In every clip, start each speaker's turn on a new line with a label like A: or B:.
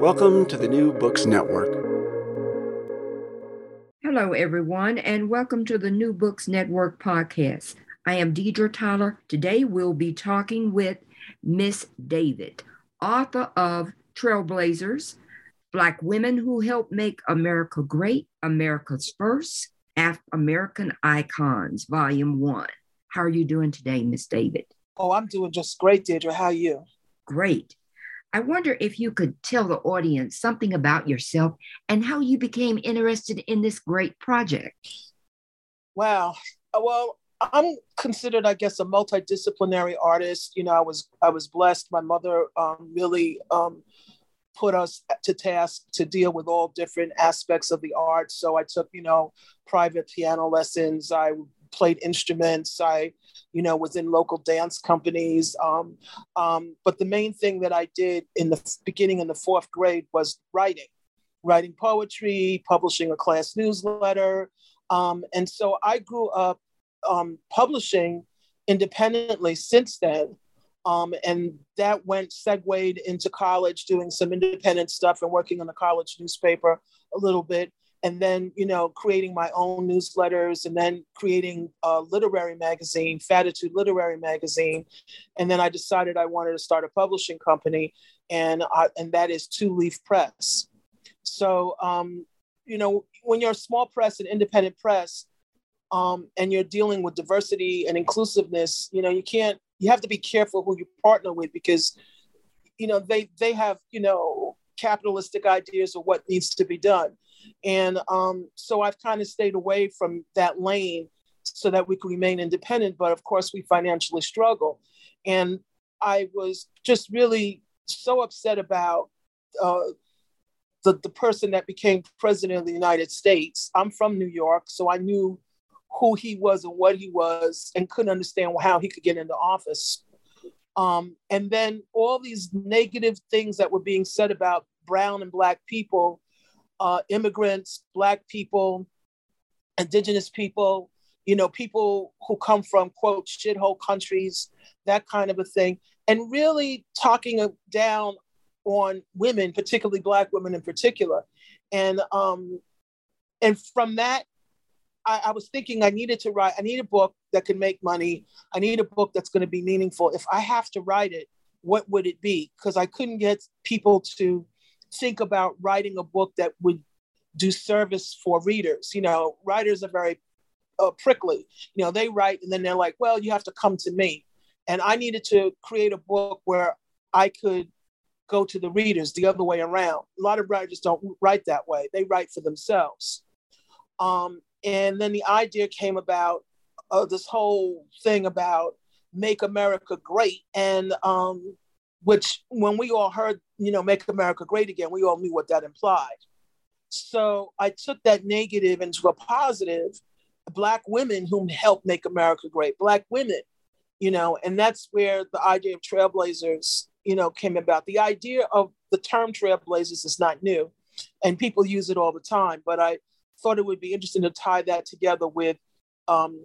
A: Welcome to the New Books Network.
B: Hello, everyone, and welcome to the New Books Network podcast. I am Deidre Tyler. Today, we'll be talking with Miss David, author of Trailblazers Black Women Who Helped Make America Great, America's First, American Icons, Volume 1. How are you doing today, Miss David?
C: Oh, I'm doing just great, Deidre. How are you?
B: Great. I wonder if you could tell the audience something about yourself and how you became interested in this great project.
C: Wow. Uh, well, I'm considered, I guess, a multidisciplinary artist. You know, I was I was blessed. My mother um, really um, put us to task to deal with all different aspects of the art. So I took, you know, private piano lessons. I played instruments. I, you know, was in local dance companies. Um, um, but the main thing that I did in the beginning in the fourth grade was writing, writing poetry, publishing a class newsletter. Um, and so I grew up um, publishing independently since then. Um, and that went segued into college, doing some independent stuff and working on the college newspaper a little bit and then you know creating my own newsletters and then creating a literary magazine phati'tude literary magazine. And then i decided i wanted to start a publishing company and I, and that is 2Leaf Press. So um, you know when you're a small press and independent press um, and you're dealing with diversity and inclusiveness you know you can't you have to be careful who you partner with because you know they they have you know capitalistic ideas of what needs to be done and um, so I've kind of stayed away from that lane so that we could remain independent. But of course, we financially struggle. And I was just really so upset about uh, the, the person that became president of the United States. I'm from New York, so I knew who he was and what he was and couldn't understand how he could get into office. Um, and then all these negative things that were being said about brown and black people uh, immigrants, Black people, Indigenous people, you know, people who come from, quote, shithole countries, that kind of a thing. And really talking down on women, particularly Black women in particular. And, um, and from that, I, I was thinking I needed to write, I need a book that can make money. I need a book that's going to be meaningful. If I have to write it, what would it be? Because I couldn't get people to think about writing a book that would do service for readers. You know, writers are very uh, prickly. You know, they write and then they're like, well, you have to come to me. And I needed to create a book where I could go to the readers the other way around. A lot of writers don't write that way, they write for themselves. Um, and then the idea came about uh, this whole thing about make America great. And um, which when we all heard, you know, make America great again, we all knew what that implied. So I took that negative into a positive. Black women whom helped make America great, Black women, you know, and that's where the idea of trailblazers, you know, came about. The idea of the term trailblazers is not new, and people use it all the time. But I thought it would be interesting to tie that together with um,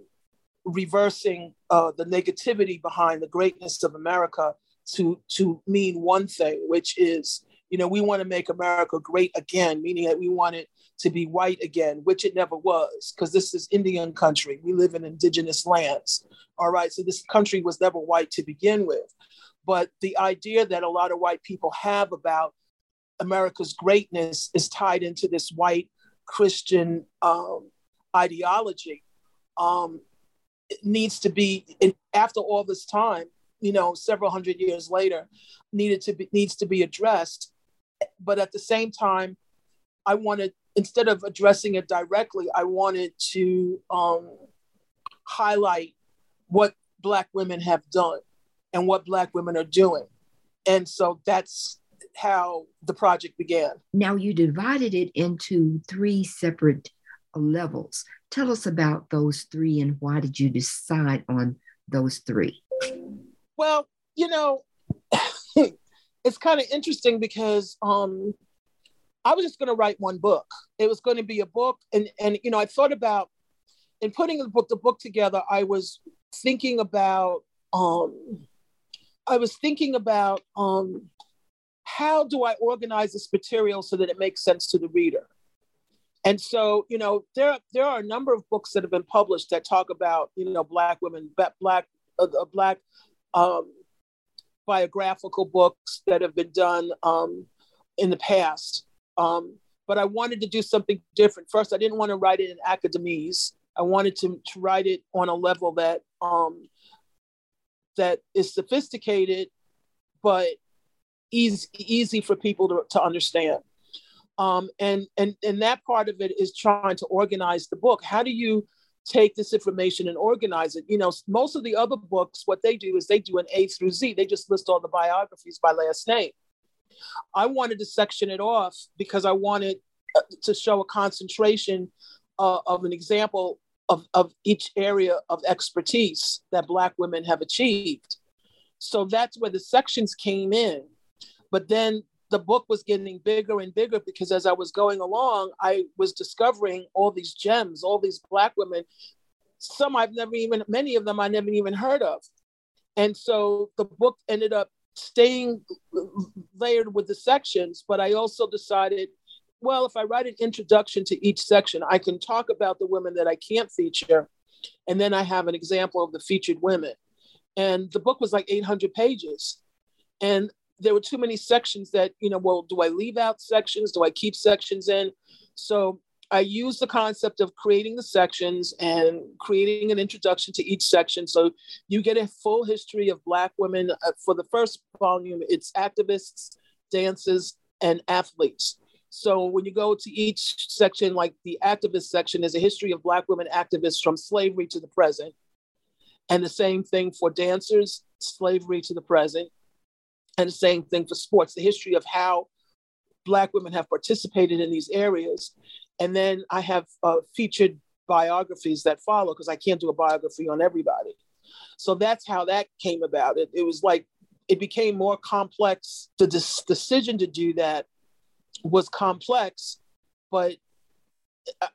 C: reversing uh, the negativity behind the greatness of America to to mean one thing, which is, you know, we want to make America great again, meaning that we want it to be white again, which it never was, because this is Indian country. We live in indigenous lands. All right, so this country was never white to begin with. But the idea that a lot of white people have about America's greatness is tied into this white Christian um, ideology. Um, needs to be, after all this time, you know, several hundred years later, needed to be needs to be addressed. But at the same time, I wanted instead of addressing it directly, I wanted to um, highlight what Black women have done and what Black women are doing. And so that's how the project began.
B: Now, you divided it into three separate levels. Tell us about those three and why did you decide on those three?
C: Well, you know, it's kind of interesting because um, I was just going to write one book. It was going to be a book, and and you know, I thought about in putting the book the book together. I was thinking about um, I was thinking about um, how do I organize this material so that it makes sense to the reader. And so, you know, there there are a number of books that have been published that talk about, you know, black women, black uh, uh, black um, biographical books that have been done um, in the past. Um, but I wanted to do something different. First, I didn't want to write it in academies. I wanted to, to write it on a level that um, that is sophisticated, but easy, easy for people to, to understand. Um, and, and, and that part of it is trying to organize the book. How do you take this information and organize it? You know, most of the other books, what they do is they do an A through Z. They just list all the biographies by last name. I wanted to section it off because I wanted uh, to show a concentration uh, of an example of, of each area of expertise that Black women have achieved. So that's where the sections came in. But then the book was getting bigger and bigger because as I was going along, I was discovering all these gems, all these Black women. Some I've never even, many of them I never even heard of. And so the book ended up staying layered with the sections, but I also decided, well, if I write an introduction to each section, I can talk about the women that I can't feature. And then I have an example of the featured women. And the book was like 800 pages. And there were too many sections that, you know, well, do I leave out sections? Do I keep sections in? So I use the concept of creating the sections and creating an introduction to each section. So you get a full history of Black women. Uh, for the first volume, it's activists, dancers, and athletes. So when you go to each section, like the activist section, is a history of Black women activists from slavery to the present. And the same thing for dancers, slavery to the present. And the same thing for sports, the history of how Black women have participated in these areas and then I have uh, featured biographies that follow because I can't do a biography on everybody. So that's how that came about. It, it was like it became more complex. The decision to do that was complex, but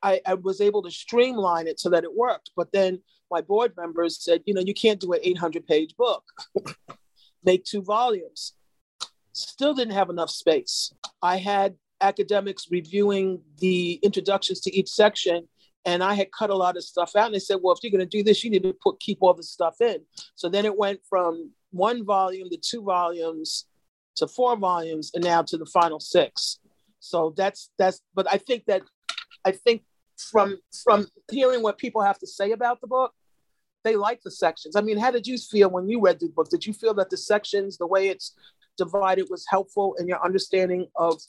C: I, I, was able to streamline it so that it worked. But then my board members said, you know, you can't do an 800 page book, make two volumes. Still didn't have enough space. I had academics reviewing the introductions to each section and I had cut a lot of stuff out. And they said, well, if you're going to do this, you need to put keep all this stuff in. So then it went from one volume to two volumes to four volumes and now to the final six. So that's that's but I think that I think from from hearing what people have to say about the book, they like the sections. I mean, how did you feel when you read the book? Did you feel that the sections, the way it's divided, was helpful in your understanding of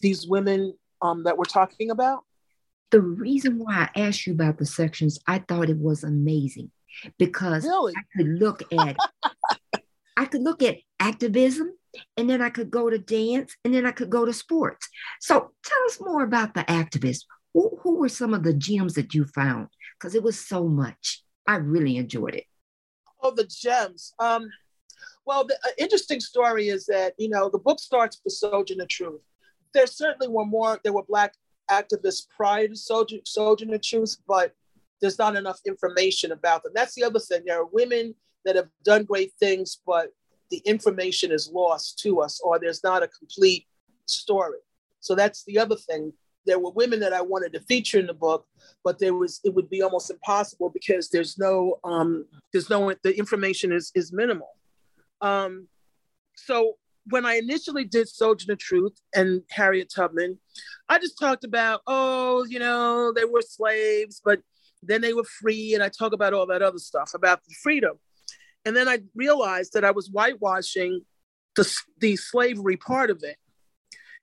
C: these women um, that we're talking about?
B: The reason why I asked you about the sections, I thought it was amazing because really? I could look at I could look at activism and then I could go to dance and then I could go to sports. So tell us more about the activists. Who, who were some of the gems that you found? Because it was so much. I really enjoyed it.
C: Oh, the gems. Um, Well, the uh, interesting story is that you know the book starts with Sojourner Truth. There certainly were more. There were black activists prior to Sojourner, Sojourner Truth, but there's not enough information about them. That's the other thing. There are women that have done great things, but the information is lost to us, or there's not a complete story. So that's the other thing. There were women that I wanted to feature in the book, but there was it would be almost impossible because there's no um, there's no the information is is minimal. Um, so when I initially did Sojourner Truth and Harriet Tubman, I just talked about, oh, you know, they were slaves, but then they were free. And I talk about all that other stuff about the freedom. And then I realized that I was whitewashing the, the slavery part of it.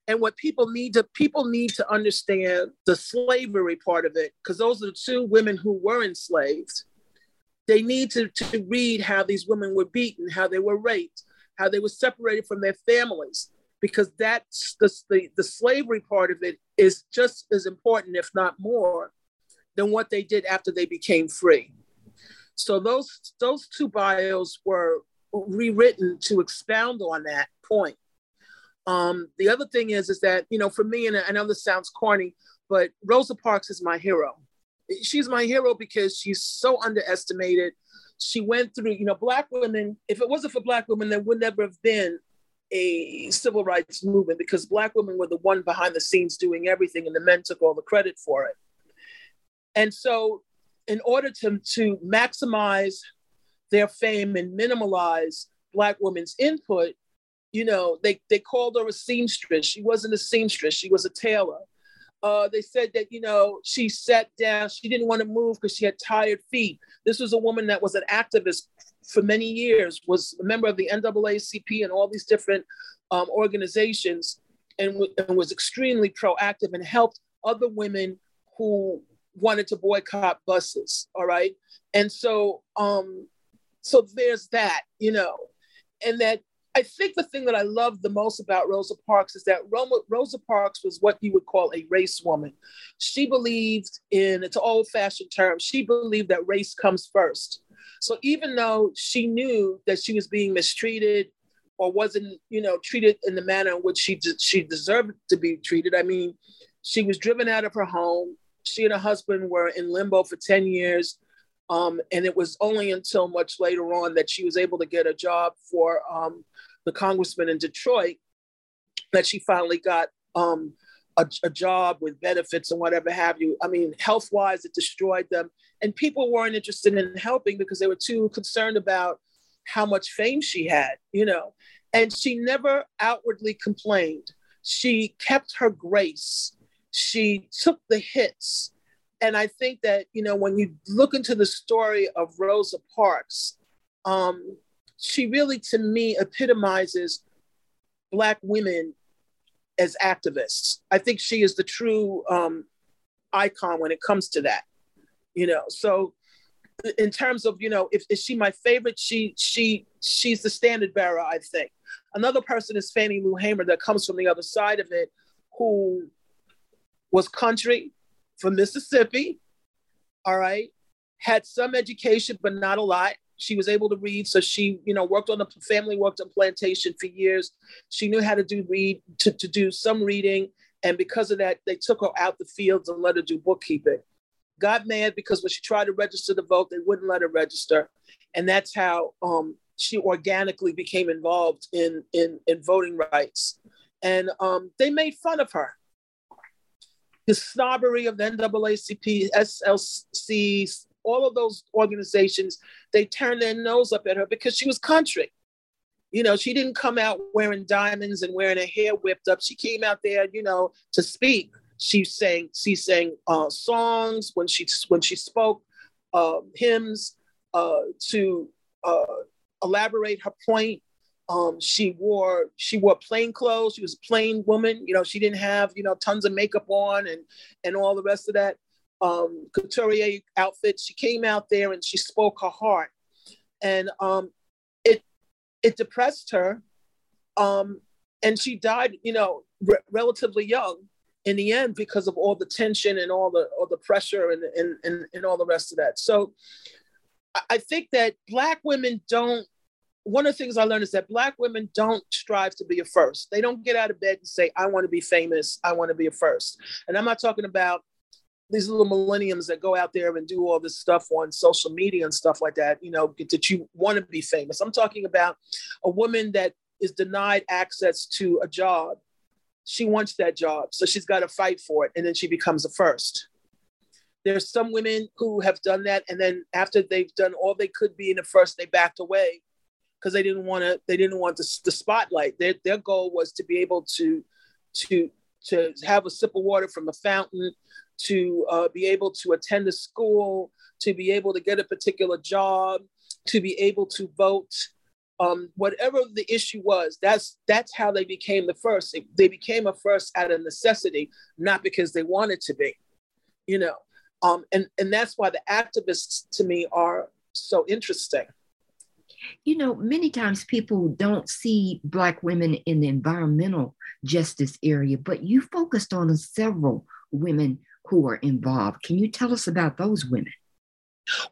C: And what people need to people need to understand the slavery part of it, because those are the two women who were enslaved. They need to, to read how these women were beaten, how they were raped, how they were separated from their families, because that's the, the, the slavery part of it is just as important, if not more, than what they did after they became free. So those those two bios were rewritten to expound on that point. Um, the other thing is, is that you know, for me, and I know this sounds corny, but Rosa Parks is my hero. She's my hero because she's so underestimated. She went through, you know, black women. If it wasn't for black women, there would never have been a civil rights movement because black women were the one behind the scenes doing everything, and the men took all the credit for it. And so, in order to to maximize their fame and minimize black women's input, you know, they, they called her a seamstress. She wasn't a seamstress, she was a tailor. Uh, they said that, you know, she sat down, she didn't want to move because she had tired feet. This was a woman that was an activist for many years, was a member of the NAACP and all these different um, organizations, and, and was extremely proactive and helped other women who wanted to boycott buses. All right. And so, um, so there's that, you know, and that I think the thing that I love the most about Rosa Parks is that Rosa Parks was what you would call a race woman. She believed in, it's an old fashioned term, she believed that race comes first. So even though she knew that she was being mistreated or wasn't, you know, treated in the manner in which she, de- she deserved to be treated, I mean, she was driven out of her home. She and her husband were in limbo for 10 years. Um, and it was only until much later on that she was able to get a job for um, the congressman in Detroit that she finally got um, a, a, job with benefits and whatever have you. I mean, health wise, it destroyed them. And people weren't interested in helping because they were too concerned about how much fame she had, you know. And she never outwardly complained. She kept her grace. She took the hits and I think that you know when you look into the story of Rosa Parks, um, she really to me epitomizes black women as activists. I think she is the true um, icon when it comes to that. You know, so in terms of you know, if is she my favorite? She she she's the standard bearer. I think another person is Fannie Lou Hamer that comes from the other side of it, who was country from Mississippi, all right, had some education, but not a lot. She was able to read, so she, you know, worked on the family worked on plantation for years. She knew how to do read to, to do some reading, and because of that, they took her out the fields and let her do bookkeeping. Got mad because when she tried to register to vote, they wouldn't let her register, and that's how um, she organically became involved in in, in voting rights. And um, they made fun of her the snobbery of the NAACP, SLC, all of those organizations, they turned their nose up at her because she was country. You know, she didn't come out wearing diamonds and wearing her hair whipped up. She came out there, you know, to speak. She sang, she sang uh, songs when she when she spoke, uh, hymns uh, to uh, elaborate her point. Um, she wore she wore plain clothes. She was a plain woman. You know, she didn't have you know tons of makeup on and and all the rest of that um, couturier outfit. She came out there and she spoke her heart, and um, it it depressed her, um, and she died. You know, re- relatively young in the end because of all the tension and all the all the pressure and and and, and all the rest of that. So I think that black women don't one of the things I learned is that Black women don't strive to be a first. They don't get out of bed and say, I want to be famous. I want to be a first. And I'm not talking about these little millenniums that go out there and do all this stuff on social media and stuff like that, you know, that you want to be famous. I'm talking about a woman that is denied access to a job. She wants that job, so she's got to fight for it, and then she becomes a first. There's some women who have done that, and then after they've done all they could be in the first, they backed away because they didn't want to. They didn't want the, the spotlight. Their their goal was to be able to to to have a sip of water from a fountain, to uh, be able to attend a school, to be able to get a particular job, to be able to vote. Um, whatever the issue was, that's that's how they became the first. They became a first out of necessity, not because they wanted to be. You know, um, and and that's why the activists to me are so interesting.
B: You know, many times people don't see Black women in the environmental justice area, but you focused on several women who are involved. Can you tell us about those women?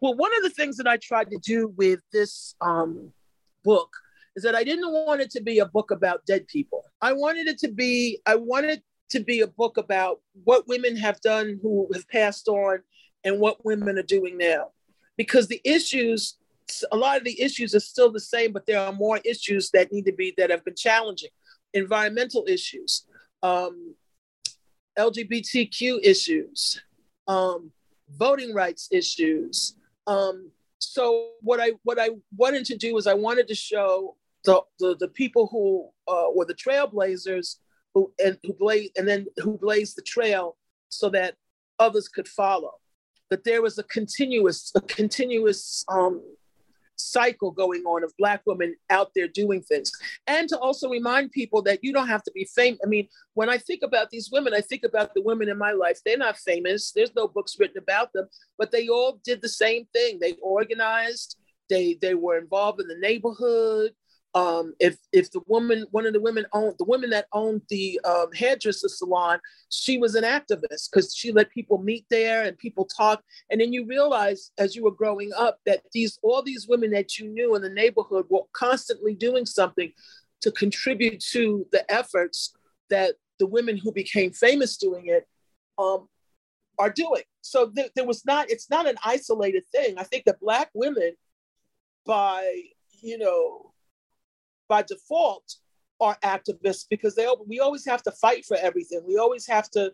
C: Well, one of the things that I tried to do with this um, book is that I didn't want it to be a book about dead people. I wanted it to be, I wanted to be a book about what women have done who have passed on and what women are doing now. Because the issues, a lot of the issues are still the same, but there are more issues that need to be, that have been challenging. Environmental issues, um, LGBTQ issues, um, voting rights issues. Um, so what I what I wanted to do was I wanted to show the the, the people who uh, were the trailblazers who and who blaze and then who blazed the trail so that others could follow. That there was a continuous a continuous um, cycle going on of black women out there doing things. And to also remind people that you don't have to be famous. I mean when i think about these women i think about the women in my life. They're not famous. There's no books written about them but they all did the same thing. They organized. They they were involved in the neighborhood um, if if the woman, one of the women owned the woman that owned the um, hairdresser salon, she was an activist because she let people meet there and people talk. And then you realize as you were growing up that these all these women that you knew in the neighborhood were constantly doing something to contribute to the efforts that the women who became famous doing it um, are doing. So th- there was not. It's not an isolated thing. I think that black women, by you know by default are activists because they we always have to fight for everything. We always have to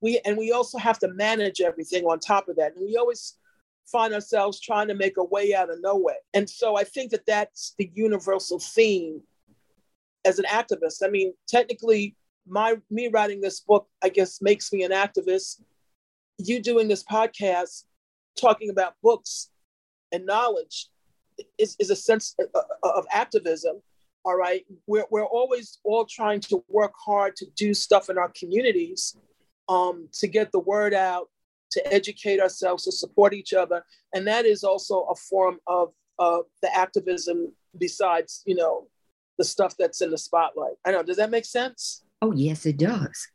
C: we and we also have to manage everything on top of that. And we always find ourselves trying to make a way out of no way. And so I think that that's the universal theme as an activist. I mean, technically, my me writing this book, I guess, makes me an activist. You doing this podcast, talking about books and knowledge, is, is a sense uh, uh, of activism all right? We're, we're always all trying to work hard to do stuff in our communities um, to get the word out to educate ourselves to support each other. And that is also a form of uh, the activism besides you know the stuff that's in the spotlight. I know. Does that make sense?
B: Oh yes it does.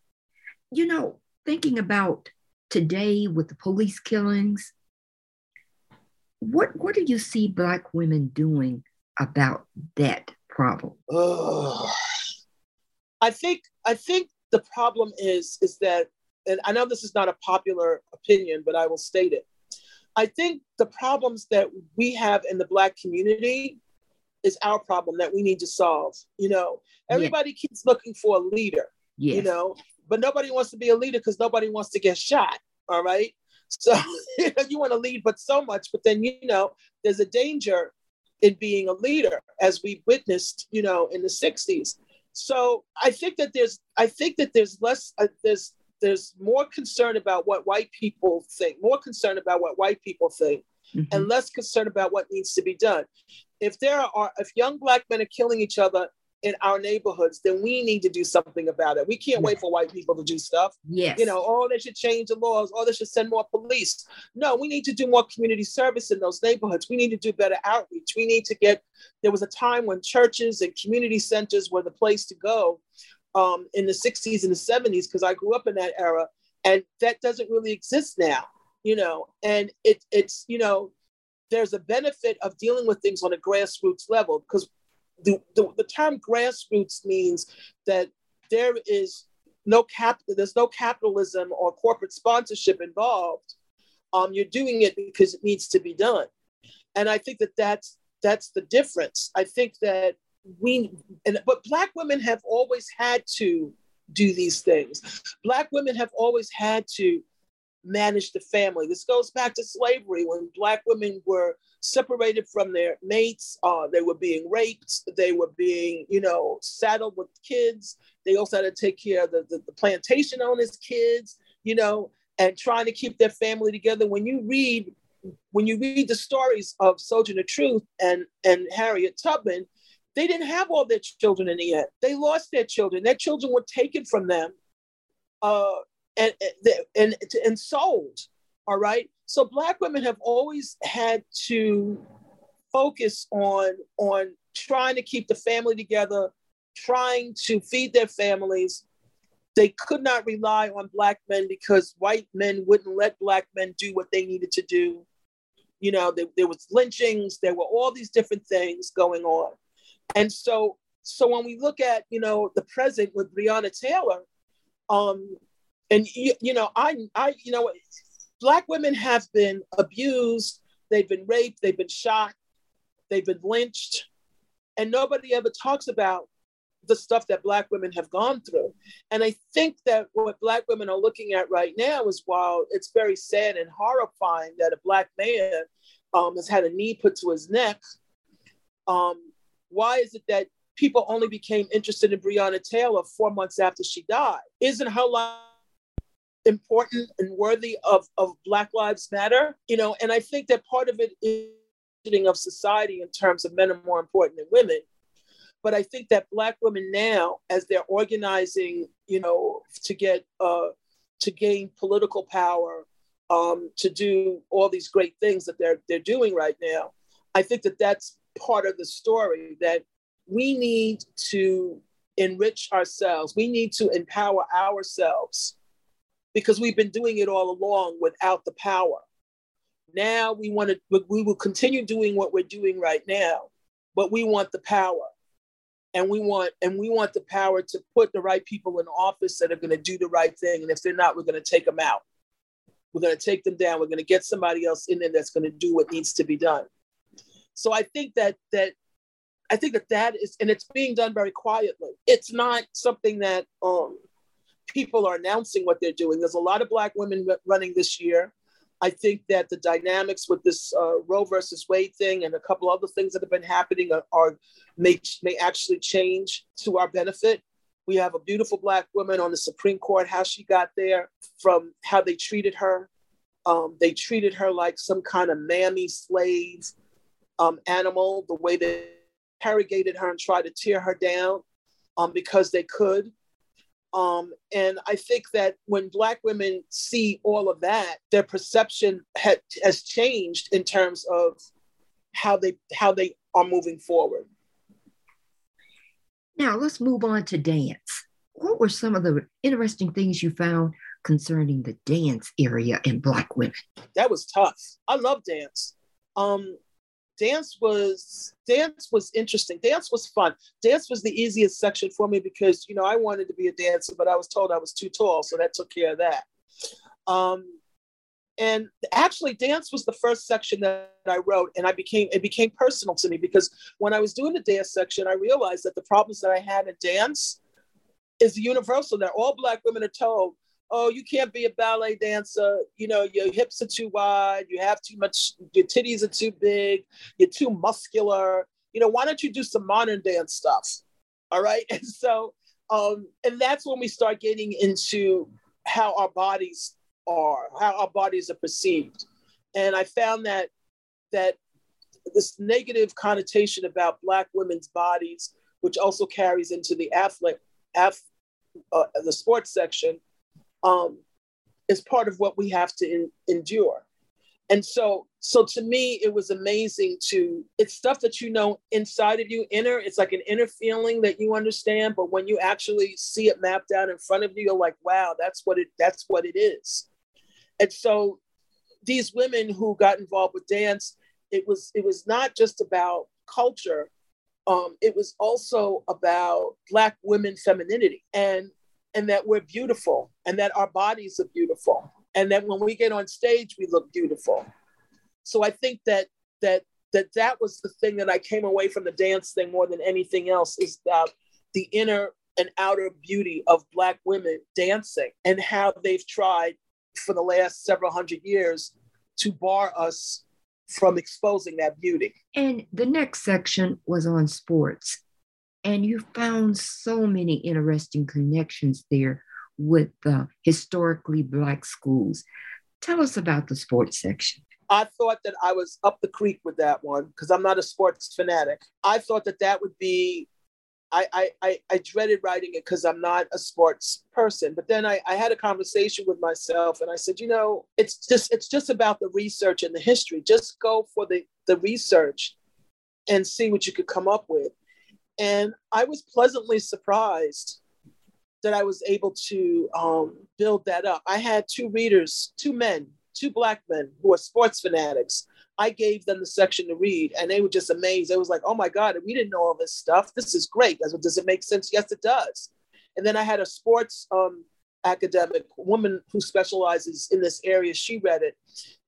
B: You know thinking about today with the police killings what what do you see black women doing about that problem?
C: I think I think the problem is is that, and I know this is not a popular opinion, but I will state it. I think the problems that we have in the Black community is our problem that we need to solve. You know, everybody yeah. keeps looking for a leader. Yes. You know, but nobody wants to be a leader because nobody wants to get shot. All right. So you want to lead, but so much. But then you know, there's a danger in being a leader, as we witnessed, you know, in the '60s. So I think that there's, I think that there's less, uh, there's, there's more concern about what white people think, more concern about what white people think, mm-hmm. and less concern about what needs to be done. If there are, if young black men are killing each other in our neighborhoods, then we need to do something about it. We can't wait for white people to do stuff.
B: Yes.
C: You know, oh, they should change the laws, oh, they should send more police. No, we need to do more community service in those neighborhoods. We need to do better outreach. We need to get, there was a time when churches and community centers were the place to go um, in the 60s and the 70s, because I grew up in that era. And that doesn't really exist now, you know, and it, it's, you know, there's a benefit of dealing with things on a grassroots level because the, the, the term grassroots means that there is no cap there's no capitalism or corporate sponsorship involved. Um, you're doing it because it needs to be done. And i think that that's that's the difference. I think that we and but black women have always had to do these things. Black women have always had to manage the family. This goes back to slavery. When black women were separated from their mates uh, they were being raped they were being you know saddled with kids they also had to take care of the, the, the plantation owners kids you know and trying to keep their family together when you read when you read the stories of Sojourner Truth and and Harriet Tubman they didn't have all their children in the end. They lost their children. Their children were taken from them uh, and, and, and sold. All right. So Black women have always had to focus on, on trying to keep the family together, trying to feed their families. They could not rely on Black men because white men wouldn't let Black men do what they needed to do. You know, there, there was lynchings, there were all these different things going on. And so, so when we look at, you know, the present with Breonna Taylor, um, and you, you know, I, I, you know, black women have been abused, they've been raped, they've been shot, they've been lynched, and nobody ever talks about the stuff that black women have gone through. And I think that what black women are looking at right now is while it's very sad and horrifying that a black man um, has had a knee put to his neck, um, why is it that people only became interested in Breonna Taylor four months after she died? Isn't her life important and worthy of, of Black Lives Matter? You know, and I think that part of it is of society in terms of men are more important than women. But I think that Black women now, as they're organizing, you know, to get uh, to gain political power, um, to do all these great things that they're they're doing right now, I think that that's part of the story that we need to enrich ourselves. We need to empower ourselves because we've been doing it all along without the power. Now we want to, we will continue doing what we're doing right now, but we want the power. And we want, and we want the power to put the right people in office that are going to do the right thing. And if they're not, we're going to take them out. We're going to take them down. We're going to get somebody else in there that's going to do what needs to be done. So I think that that I think that that is, and it's being done very quietly. It's not something that um, people are announcing what they're doing. There's a lot of Black women running this year. I think that the dynamics with this uh, Roe versus Wade thing and a couple of other things that have been happening are, are may, may actually change to our benefit. We have a beautiful Black woman on the Supreme Court, how she got there from how they treated her. Um, they treated her like some kind of mammy slave um, animal, the way they interrogated her and tried to tear her down um, because they could. Um, and I think that when Black women see all of that, their perception had, has changed in terms of how they how they are moving forward.
B: Now let's move on to dance. What were some of the interesting things you found concerning the dance area in Black women?
C: That was tough. I love dance. Um, dance was dance was interesting. Dance was fun. Dance was the easiest section for me because you know i wanted to be a dancer but i was told i was too tall so that took care of that. Um, and actually dance was the first section that i wrote and i became it became personal to me because when i was doing the dance section i realized that the problems that i had in dance is universal that all black women are told oh, you can't be a ballet dancer. You know, your hips are too wide, you have too much, your titties are too big, you're too muscular. You know, why don't you do some modern dance stuff? All right. And so, um, and that's when we start getting into how our bodies are, how our bodies are perceived. And I found that that this negative connotation about Black women's bodies, which also carries into the athlete, ath, uh, the sports section, um, is part of what we have to in, endure. And so, so to me, it was amazing to, it's stuff that you know inside of you, inner, it's like an inner feeling that you understand. But when you actually see it mapped out in front of you, you're like, wow, that's what it, that's what it is. And so these women who got involved with dance, it was, it was not just about culture, um, it was also about Black women femininity and and that we're beautiful and that our bodies are beautiful and that when we get on stage we look beautiful. So I think that that that that was the thing that I came away from the dance thing more than anything else is about the inner and outer beauty of Black women dancing and how they've tried for the last several hundred years to bar us from exposing that beauty.
B: And the next section was on sports. And you found so many interesting connections there with the historically Black schools. Tell us about the sports section.
C: I thought that I was up the creek with that one because I'm not a sports fanatic. I thought that that would be I, I, I, dreaded writing it because I'm not a sports person. But then I, I had a conversation with myself and I said, you know, it's just it's just about the research and the history. Just go for the, the research and see what you could come up with. And I was pleasantly surprised that I was able to um, build that up. I had two readers, two men, two black men who are sports fanatics I gave them the section to read and they were just amazed. They was like, oh my God, we didn't know all this stuff. This is great. Does it make sense? Yes, it does. And then I had a sports um, academic woman who specializes in this area. She read it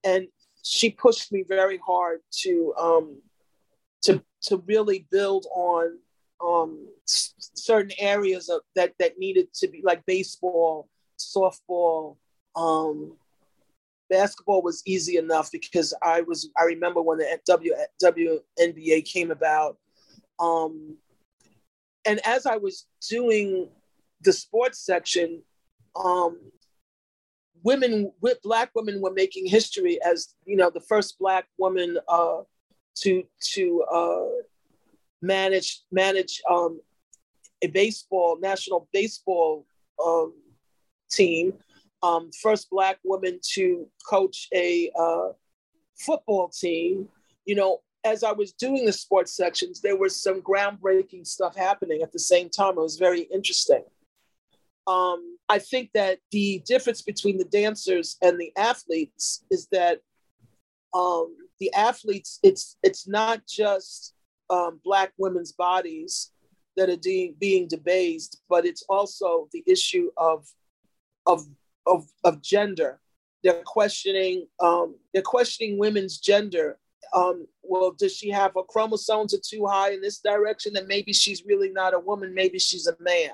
C: and she pushed me very hard to um, to to really build on um, certain areas of, that that needed to be like baseball, softball, um, basketball was easy enough because I was I remember when the W WNBA came about. Um, and as I was doing the sports section, um, women with black women were making history as you know the first black woman uh, to to uh, manage manage um, a baseball national baseball um, team um, first black woman to coach a uh, football team. You know, as I was doing the sports sections, there was some groundbreaking stuff happening at the same time. It was very interesting. Um, I think that the difference between the dancers and the athletes is that um, the athletes, it's it's not just um, black women's bodies that are de- being debased, but it's also the issue of of of, of gender. They're questioning um, they're questioning women's gender. Um, well, does she have her chromosomes are too high in this direction? And maybe she's really not a woman. Maybe she's a man.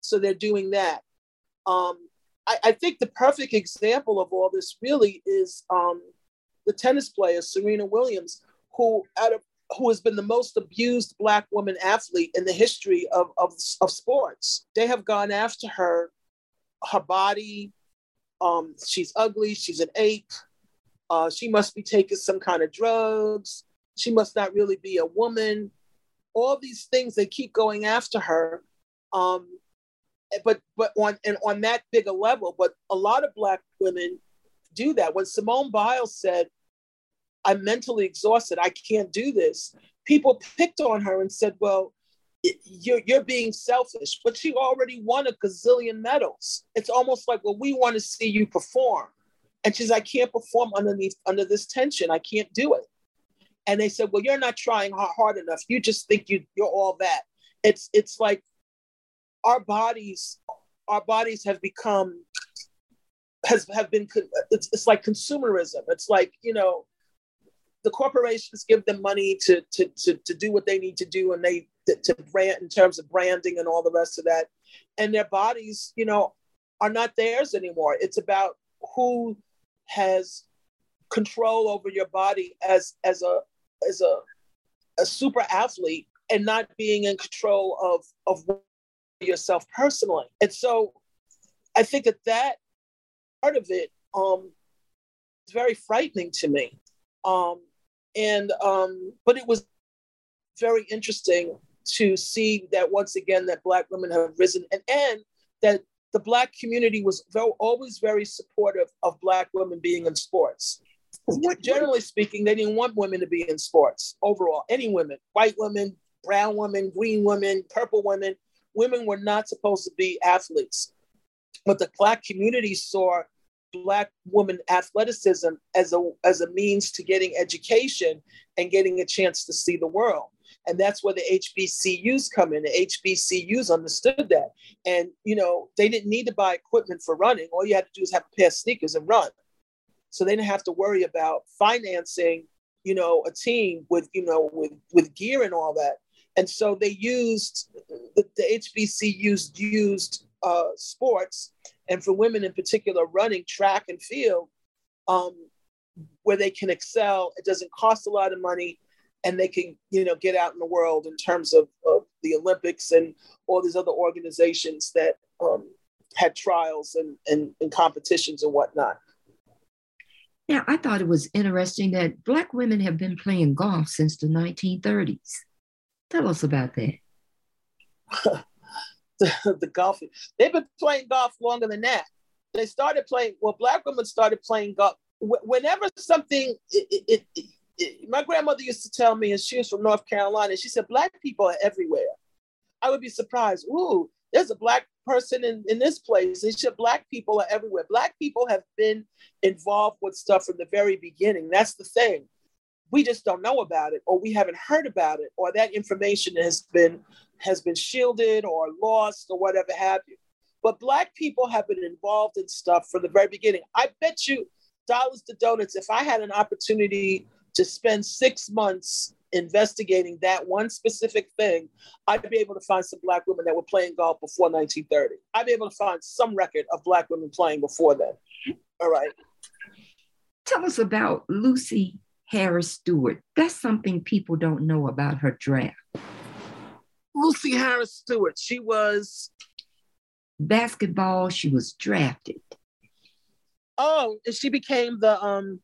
C: So they're doing that. Um, I, I, think the perfect example of all this really is um, the tennis player Serena Williams, who out of who has been the most abused black woman athlete in the history of, of, of sports. They have gone after her her body. Um, she's ugly. She's an ape. Uh, she must be taking some kind of drugs. She must not really be a woman. All these things they keep going after her. Um, but but on and on that bigger level, but a lot of black women do that. When Simone Biles said, "I'm mentally exhausted. I can't do this," people picked on her and said, "Well, you're you're being selfish, but she already won a gazillion medals. It's almost like, well, we want to see you perform. And she's, I can't perform underneath under this tension. I can't do it. And they said, well, you're not trying hard enough. You just think you you're all that. It's it's like our bodies, our bodies have become has have been it's, it's like consumerism. It's like you know the corporations give them money to, to, to, to do what they need to do and they to brand in terms of branding and all the rest of that. And their bodies you know are not theirs anymore. It's about who has control over your body as as a as a a super athlete and not being in control of of yourself personally. And so i think that that part of it um is very frightening to me. Um and um but it was very interesting to see that once again that black women have risen and, and that the black community was very, always very supportive of black women being in sports. What, generally speaking they didn't want women to be in sports overall. Any women white women brown women green women purple women women were not supposed to be athletes. But the black community saw black woman athleticism as a as a means to getting education and getting a chance to see the world And that's where the HBCUs come in. The HBCUs understood that. And, you know, they didn't need to buy equipment for running. All you had to do is have a pair of sneakers and run. So they didn't have to worry about financing, you know, a team with, you know, with, with gear and all that. And so they used, the, the HBCUs used uh, sports, and for women in particular, running track and field, um, where they can excel. It doesn't cost a lot of money and they can you know get out in the world in terms of, of the olympics and all these other organizations that um, had trials and, and, and competitions and whatnot
B: now i thought it was interesting that black women have been playing golf since the 1930s tell us about that
C: the, the golf they've been playing golf longer than that they started playing well black women started playing golf whenever something it, it, it my grandmother used to tell me, and she was from North Carolina, she said, Black people are everywhere. I would be surprised. Ooh, there's a Black person in, in this place. And She said, Black people are everywhere. Black people have been involved with stuff from the very beginning. That's the thing. We just don't know about it, or we haven't heard about it, or that information has been has been shielded or lost or whatever have you. But Black people have been involved in stuff from the very beginning. I bet you dollars to donuts, if I had an opportunity to spend six months investigating that one specific thing, I'd be able to find some Black women that were playing golf before 1930. I'd be able to find some record of Black women playing before then. All right.
B: Tell us about Lucy Harris Stewart. That's something people don't know about her draft.
C: Lucy Harris Stewart, she was
B: basketball, she was drafted.
C: Oh, she became the um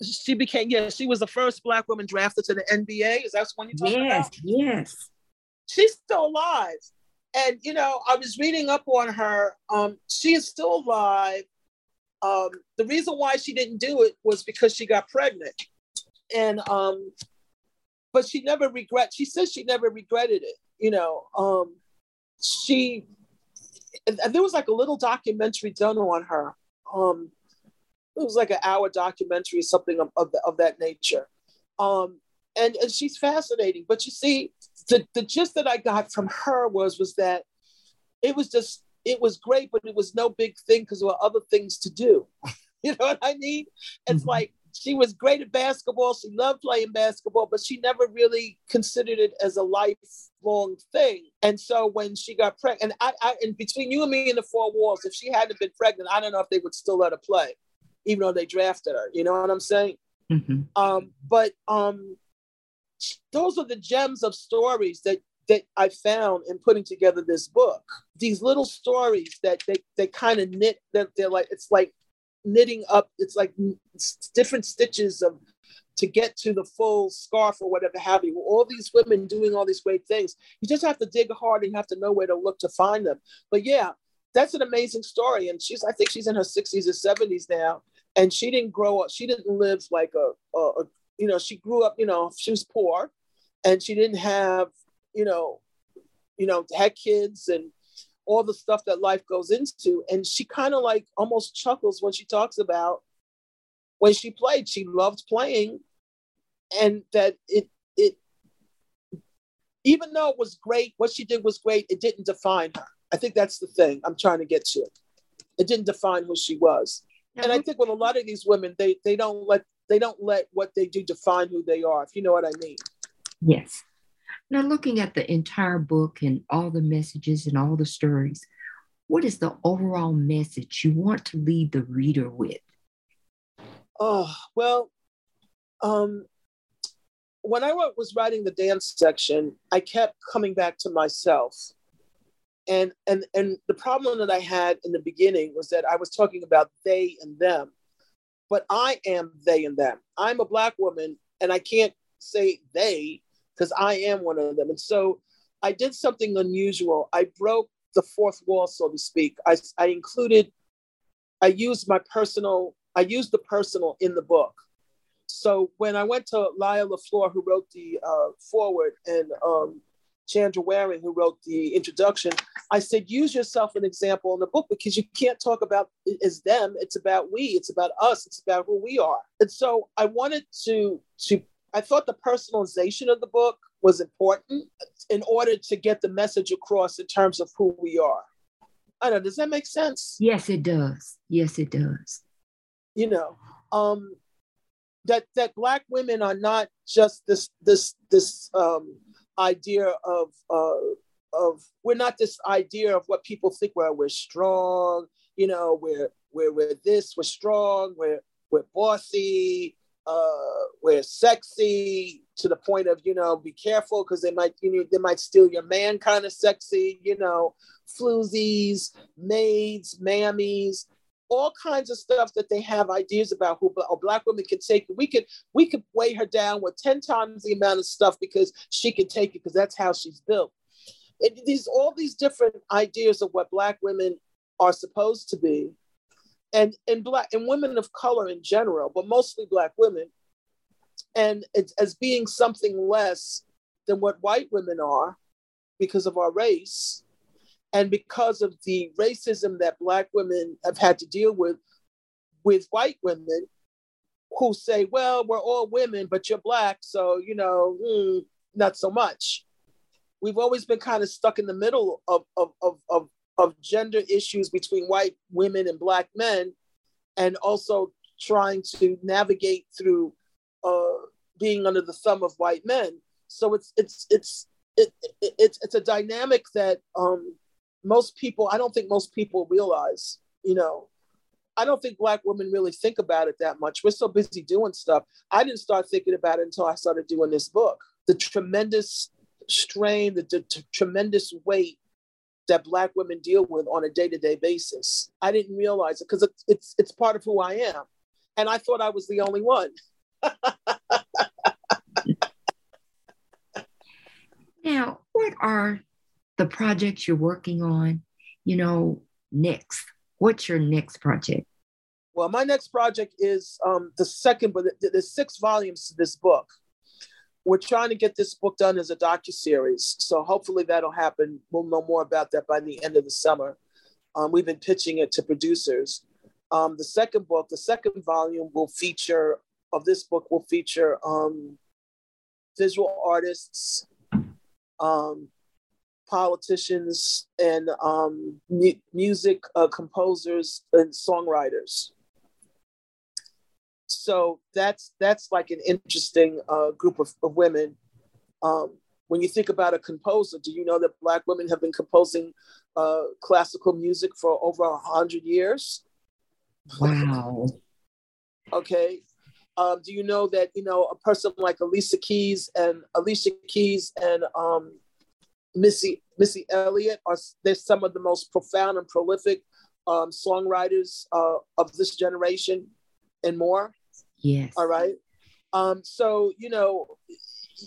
C: she became yeah she was the first black woman drafted to the nba is that what you're talking
B: yes,
C: about
B: yes
C: she's still alive and you know i was reading up on her um, she is still alive um, the reason why she didn't do it was because she got pregnant and um, but she never regret she says she never regretted it you know um, she and there was like a little documentary done on her um, it was like an hour documentary, something of, of, of that nature. Um, and, and she's fascinating. But you see, the, the gist that I got from her was was that it was just it was great, but it was no big thing because there were other things to do. you know what I mean? It's mm-hmm. like she was great at basketball. She loved playing basketball, but she never really considered it as a lifelong thing. And so when she got pregnant, and I, I, and between you and me in the four walls, if she hadn't been pregnant, I don't know if they would still let her play even though they drafted her. You know what I'm saying? Mm-hmm. Um, but um, those are the gems of stories that that I found in putting together this book. These little stories that they they kind of knit that they're like it's like knitting up. It's like different stitches of to get to the full scarf or whatever have you. All these women doing all these great things. You just have to dig hard and have to know where to look to find them. But yeah, that's an amazing story. And she's I think she's in her 60s or 70s now and she didn't grow up she didn't live like a, a, a, you know she grew up you know she was poor and she didn't have you know you know had kids and all the stuff that life goes into and she kind of like almost chuckles when she talks about when she played she loved playing and that it it even though it was great what she did was great it didn't define her i think that's the thing i'm trying to get to it didn't define who she was and I uh-huh. think with a lot of these women, they they don't let they don't let what they do define who they are. If you know what I mean.
B: Yes. Now, looking at the entire book and all the messages and all the stories, what is the overall message you want to leave the reader with?
C: Oh well, um, when I was writing the dance section, I kept coming back to myself and and and the problem that i had in the beginning was that i was talking about they and them but i am they and them i'm a black woman and i can't say they because i am one of them and so i did something unusual i broke the fourth wall so to speak i, I included i used my personal i used the personal in the book so when i went to Laya LaFleur, who wrote the uh, foreword and um, Chandra Waring, who wrote the introduction, I said, use yourself an example in the book because you can't talk about as them. It's about we. It's about us. It's about who we are. And so I wanted to to I thought the personalization of the book was important in order to get the message across in terms of who we are. I don't know, does that make sense?
B: Yes, it does. Yes, it does.
C: You know, um, that that black women are not just this this this um, idea of uh, of we're not this idea of what people think where we're strong, you know, we're we're we're this, we're strong, we're we're bossy, uh, we're sexy to the point of you know be careful because they might you know they might steal your man kind of sexy, you know, floozies, maids, mammies, all kinds of stuff that they have ideas about who a black woman can take. We could we could weigh her down with 10 times the amount of stuff because she can take it because that's how she's built. It, these all these different ideas of what black women are supposed to be and and black and women of color in general, but mostly black women, and as being something less than what white women are because of our race and because of the racism that black women have had to deal with with white women who say well we're all women but you're black so you know mm, not so much. We've always been kind of stuck in the middle of, of, of, of, of gender issues between white women and black men and also trying to navigate through uh, being under the thumb of white men so it's it's it's it, it, it's it's a dynamic that um, most people, I don't think most people realize, you know, I don't think black women really think about it that much. We're so busy doing stuff. I didn't start thinking about it until I started doing this book. The tremendous strain, the, the t- tremendous weight that black women deal with on a day-to-day basis. I didn't realize it because it's, it's it's part of who I am. And I thought I was the only one.
B: now, what are the projects you're working on, you know, next? What's your next project?
C: Well, my next project is um, the second, but there's six volumes to this book. We're trying to get this book done as a docu series, so hopefully that'll happen. We'll know more about that by the end of the summer. Um, we've been pitching it to producers. Um, the second book, the second volume, will feature of this book will feature um, visual artists, um, politicians and um, mu- music uh, composers and songwriters. So that's that's like an interesting uh, group of, of women. Um, when you think about a composer, do you know that Black women have been composing uh, classical music for over a hundred years?
B: Wow.
C: okay. Um, do you know that you know a person like Alicia Keys and Alicia Keys and um, Missy Missy Elliott are they're some of the most profound and prolific um, songwriters uh, of this generation and more.
B: Yes.
C: All right. Um, so you know,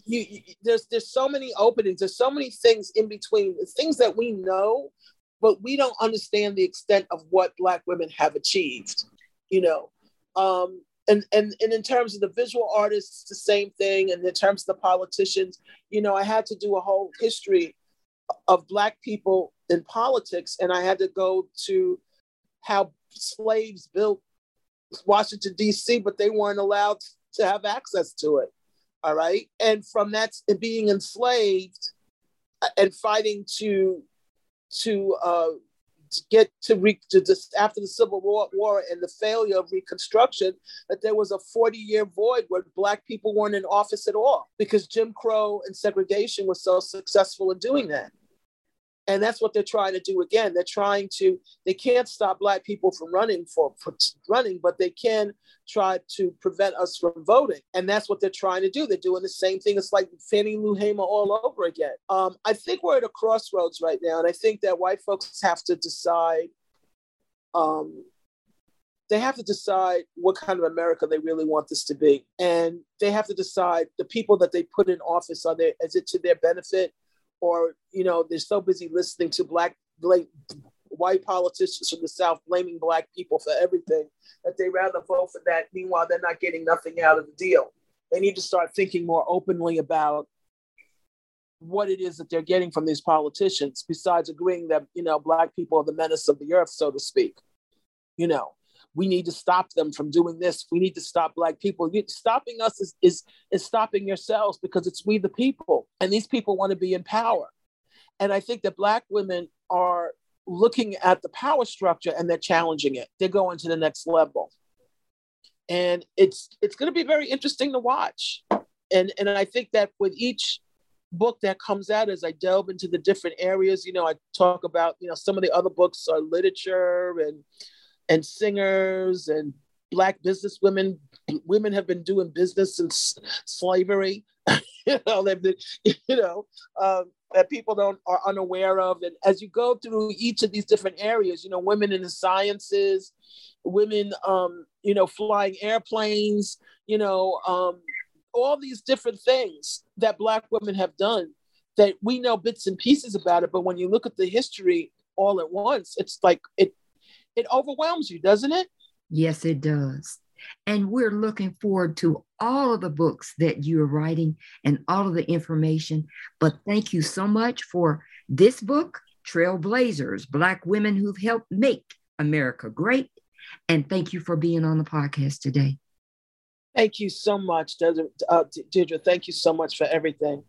C: you, you, there's there's so many openings. There's so many things in between. Things that we know, but we don't understand the extent of what Black women have achieved. You know, um, and and and in terms of the visual artists, the same thing. And in terms of the politicians, you know, I had to do a whole history of black people in politics, and I had to go to how slaves built Washington D.C., but they weren't allowed to have access to it. All right, and from that being enslaved uh, and fighting to to uh, to get to, re- to after the Civil War, War and the failure of Reconstruction, that there was a 40 year void where Black people weren't in office at all because Jim Crow and segregation was so successful in doing that and that's what they're trying to do again. They're trying to they can't stop black people from running for, for, running but they can try to prevent us from voting. And that's what they're trying to do. They're doing the same thing. It's like fannie lou hamer all over again. Um, i think we're at a crossroads right now and i think that white folks have to decide um, they have to decide what kind of America they really want this to be. And they have to decide the people that they put in office, are they, is it to their benefit? Or you know they're so busy listening to black white politicians from the south blaming black people for everything that they rather vote for that. Meanwhile they're not getting nothing out of the deal. They need to start thinking more openly about what it is that they're getting from these politicians besides agreeing that you know black people are the menace of the earth so to speak you know we need to stop them from doing this. We need to stop black people. You, stopping us is, is, is stopping yourselves because it's we the people. And these people want to be in power. And I think that black women are looking at the power structure and they're challenging it. They're going to the next level. And it's it's going to be very interesting to watch. And and I think that with each book that comes out as I delve into the different areas, you know, I talk about, you know, some of the other books are literature and and singers and black business women women have been doing business since slavery you know they've been, you know um, that people don't are unaware of. And as you go through each of these different areas you know women in the sciences women um, you know flying airplanes you know um, all these different things that black women have done that we know bits and pieces about it. But when you look at the history all at once it's like it it overwhelms you, doesn't it?
B: Yes, it does. And we're looking forward to all of the books that you're writing and all of the information. But thank you so much for this book, Trailblazers Black Women Who've Helped Make America Great. And thank you for being on the podcast today.
C: Thank you so much, uh, Deirdre. Thank you so much for everything.